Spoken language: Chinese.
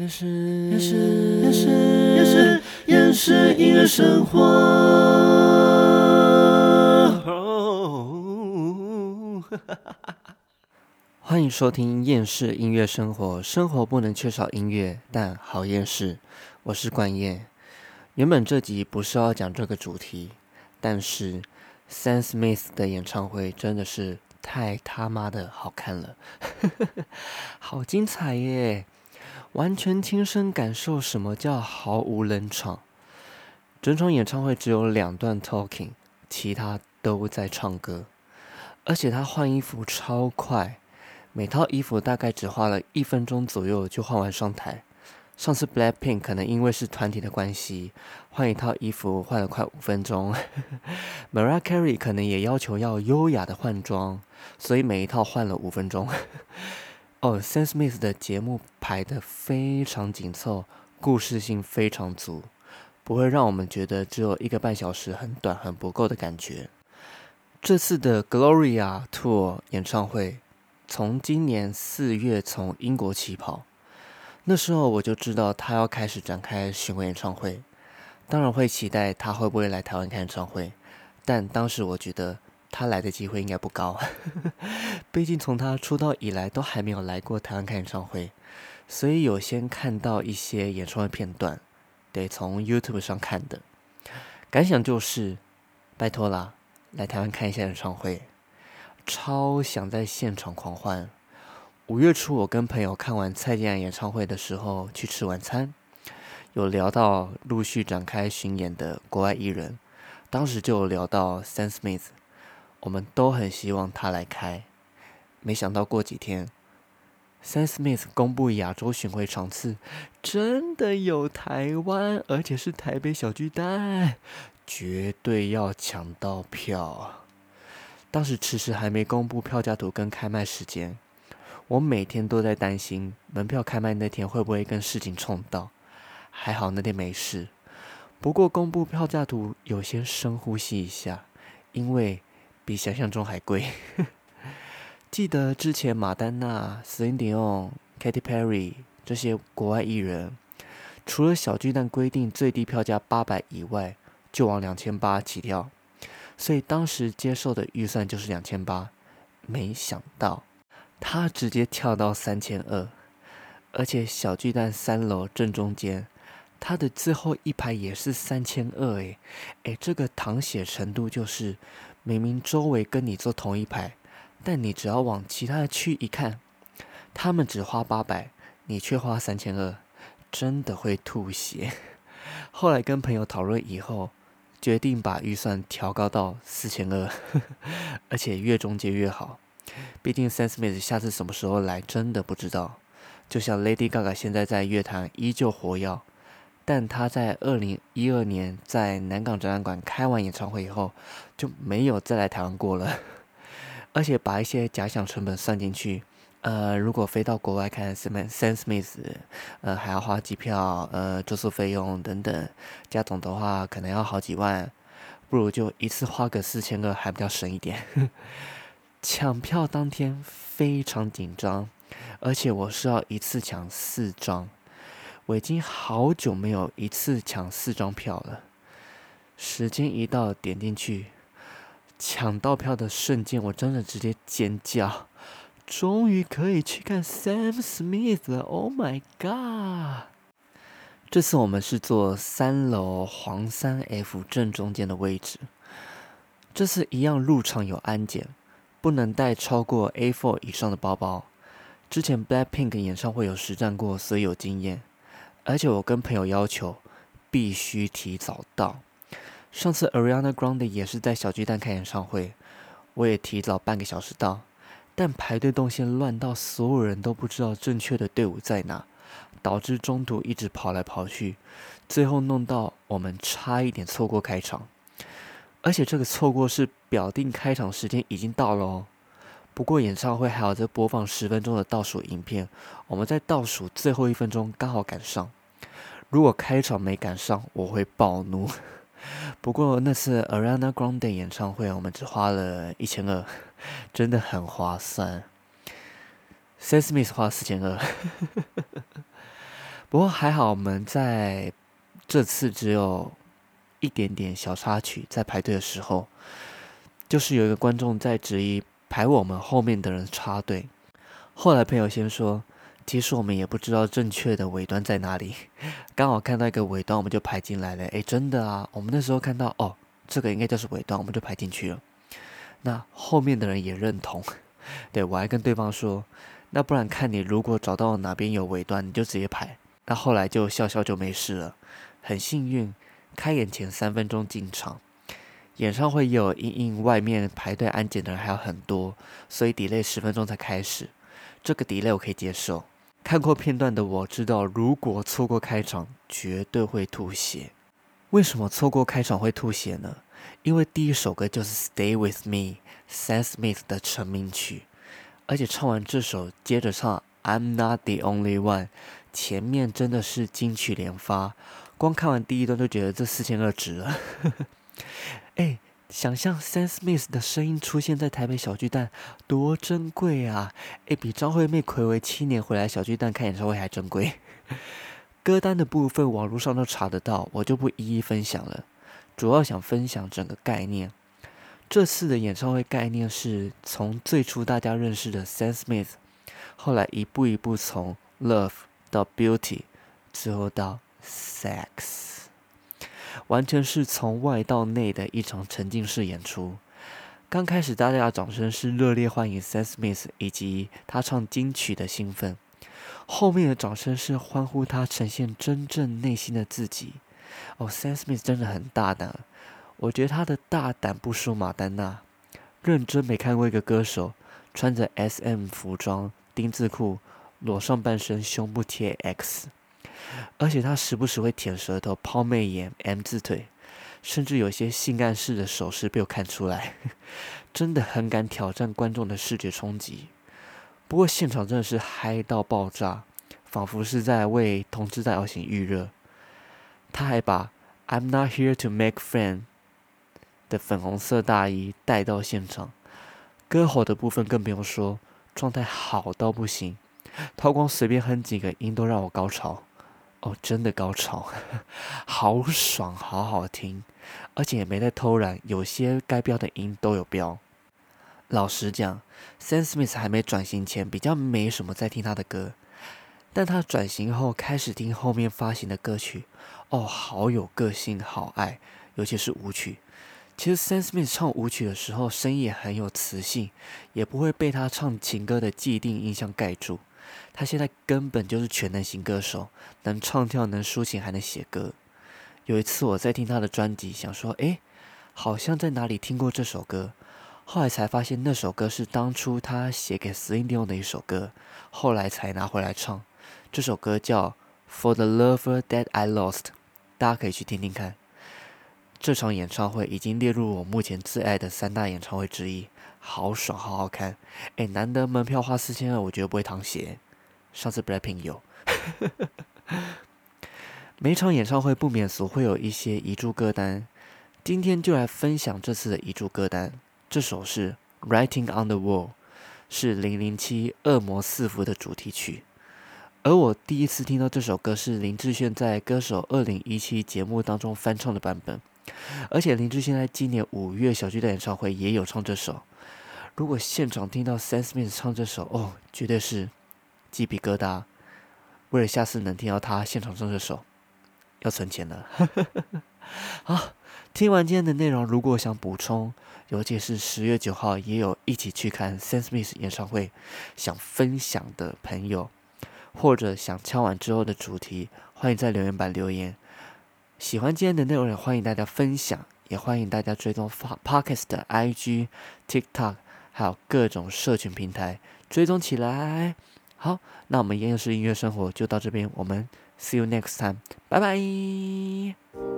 厌世，厌世，厌世，厌世，厌世音乐生活。欢迎收听《厌世音乐生活》，生活不能缺少音乐，但好厌世。我是冠燕。原本这集不是要讲这个主题，但是 Sam Smith 的演唱会真的是太他妈的好看了，好精彩耶！完全亲身感受什么叫毫无冷场。整场演唱会只有两段 talking，其他都在唱歌。而且他换衣服超快，每套衣服大概只花了一分钟左右就换完上台。上次 Blackpink 可能因为是团体的关系，换一套衣服换了快五分钟。Mariah Carey 可能也要求要优雅的换装，所以每一套换了五分钟。哦，Sam Smith 的节目排得非常紧凑，故事性非常足，不会让我们觉得只有一个半小时很短很不够的感觉。这次的 Gloria Tour 演唱会从今年四月从英国起跑，那时候我就知道他要开始展开巡回演唱会，当然会期待他会不会来台湾开演唱会，但当时我觉得。他来的机会应该不高，毕竟从他出道以来都还没有来过台湾开演唱会，所以有先看到一些演唱会片段，得从 YouTube 上看的。感想就是，拜托啦，来台湾看一下演唱会，超想在现场狂欢。五月初我跟朋友看完蔡健雅演唱会的时候去吃晚餐，有聊到陆续展开巡演的国外艺人，当时就有聊到 Sam Smith。我们都很希望他来开，没想到过几天，Sam Smith 公布亚洲巡回场次，真的有台湾，而且是台北小巨蛋，绝对要抢到票。当时迟迟还没公布票价图跟开卖时间，我每天都在担心门票开卖那天会不会跟事情冲到，还好那天没事。不过公布票价图，有些深呼吸一下，因为。比想象中还贵。记得之前马丹娜、Celine Dion、Katy Perry 这些国外艺人，除了小巨蛋规定最低票价八百以外，就往两千八起跳，所以当时接受的预算就是两千八。没想到他直接跳到三千二，而且小巨蛋三楼正中间，他的最后一排也是三千二。诶诶，这个淌血程度就是。明明周围跟你坐同一排，但你只要往其他的区一看，他们只花八百，你却花三千二，真的会吐血。后来跟朋友讨论以后，决定把预算调高到四千二，而且越中间越好。毕竟 Sam Smith 下次什么时候来，真的不知道。就像 Lady Gaga 现在在乐坛依旧活跃。但他在二零一二年在南港展览馆开完演唱会以后，就没有再来台湾过了。而且把一些假想成本算进去，呃，如果飞到国外看 Sam Smith，呃，还要花机票、呃，住宿费用等等，加总的话可能要好几万，不如就一次花个四千个，还比较省一点。抢票当天非常紧张，而且我是要一次抢四张。我已经好久没有一次抢四张票了。时间一到，点进去，抢到票的瞬间，我真的直接尖叫！终于可以去看 Sam Smith 了！Oh my god！这次我们是坐三楼黄三 F 正中间的位置。这次一样入场有安检，不能带超过 A4 以上的包包。之前 Blackpink 演唱会有实战过，所以有经验。而且我跟朋友要求必须提早到。上次 Ariana Grande 也是在小巨蛋开演唱会，我也提早半个小时到，但排队动线乱到所有人都不知道正确的队伍在哪，导致中途一直跑来跑去，最后弄到我们差一点错过开场。而且这个错过是表定开场时间已经到了哦。不过演唱会还有在播放十分钟的倒数影片，我们在倒数最后一分钟刚好赶上。如果开场没赶上，我会暴怒。不过那次 Ariana Grande 演唱会，我们只花了一千二，真的很划算。Sam Smith 花四千二。不过还好，我们在这次只有一点点小插曲，在排队的时候，就是有一个观众在质疑排我们后面的人插队。后来朋友先说，其实我们也不知道正确的尾端在哪里，刚好看到一个尾端，我们就排进来了。诶，真的啊，我们那时候看到哦，这个应该就是尾端，我们就排进去了。那后面的人也认同，对我还跟对方说，那不然看你如果找到哪边有尾端，你就直接排。那后来就笑笑就没事了，很幸运，开演前三分钟进场，演唱会也有因因外面排队安检的人还有很多，所以 delay 十分钟才开始，这个 delay 我可以接受。看过片段的我知道，如果错过开场，绝对会吐血。为什么错过开场会吐血呢？因为第一首歌就是《Stay with Me》，Sam Smith 的成名曲，而且唱完这首，接着唱《I'm Not the Only One》，前面真的是金曲连发。光看完第一段就觉得这四千二值了。哎，想象 Sam Smith 的声音出现在台北小巨蛋，多珍贵啊！哎，比张惠妹暌违七年回来小巨蛋开演唱会还珍贵。歌单的部分网络上都查得到，我就不一一分享了。主要想分享整个概念。这次的演唱会概念是从最初大家认识的 Sam Smith，后来一步一步从 Love 到 Beauty，最后到 Sex，完全是从外到内的一场沉浸式演出。刚开始大家的掌声是热烈欢迎 Sam Smith 以及他唱金曲的兴奋，后面的掌声是欢呼他呈现真正内心的自己。哦，Sam Smith 真的很大胆，我觉得他的大胆不输马丹娜。认真没看过一个歌手穿着 SM 服装、丁字裤、裸上半身、胸部贴 X，而且他时不时会舔舌头、抛媚眼、M 字腿，甚至有些性暗示的手势被我看出来，真的很敢挑战观众的视觉冲击。不过现场真的是嗨到爆炸，仿佛是在为同志大游行预热。他还把 "I'm not here to make Friends 的粉红色大衣带到现场，歌喉的部分更不用说，状态好到不行。他光随便哼几个音都让我高潮，哦，真的高潮，好爽，好好听，而且也没在偷懒，有些该标的音都有标。老实讲，Sam Smith 还没转型前，比较没什么在听他的歌。但他转型后开始听后面发行的歌曲，哦，好有个性，好爱，尤其是舞曲。其实 Sam Smith 唱舞曲的时候，声音也很有磁性，也不会被他唱情歌的既定印象盖住。他现在根本就是全能型歌手，能唱跳，能抒情，还能写歌。有一次我在听他的专辑，想说，诶，好像在哪里听过这首歌，后来才发现那首歌是当初他写给 Celine Dion 的一首歌，后来才拿回来唱。这首歌叫《For the Lover That I Lost》，大家可以去听听看。这场演唱会已经列入我目前最爱的三大演唱会之一，好爽，好好看。哎，难得门票花四千二，我觉得不会淌血。上次 Blackpink 有。每场演唱会不免俗会有一些遗珠歌单，今天就来分享这次的遗珠歌单。这首是《Writing on the Wall》，是《零零七恶魔四伏》的主题曲。而我第一次听到这首歌是林志炫在《歌手二零一七》节目当中翻唱的版本，而且林志炫在今年五月小巨蛋演唱会也有唱这首。如果现场听到 Sam Smith 唱这首，哦，绝对是鸡皮疙瘩。为了下次能听到他现场唱这首，要存钱了。好，听完今天的内容，如果想补充，尤其是十月九号也有一起去看 Sam Smith 演唱会，想分享的朋友。或者想敲完之后的主题，欢迎在留言板留言。喜欢今天的内容，也欢迎大家分享，也欢迎大家追踪发 Podcast 的 IG、TikTok，还有各种社群平台追踪起来。好，那我们厌世音乐生活就到这边，我们 See you next time，拜拜。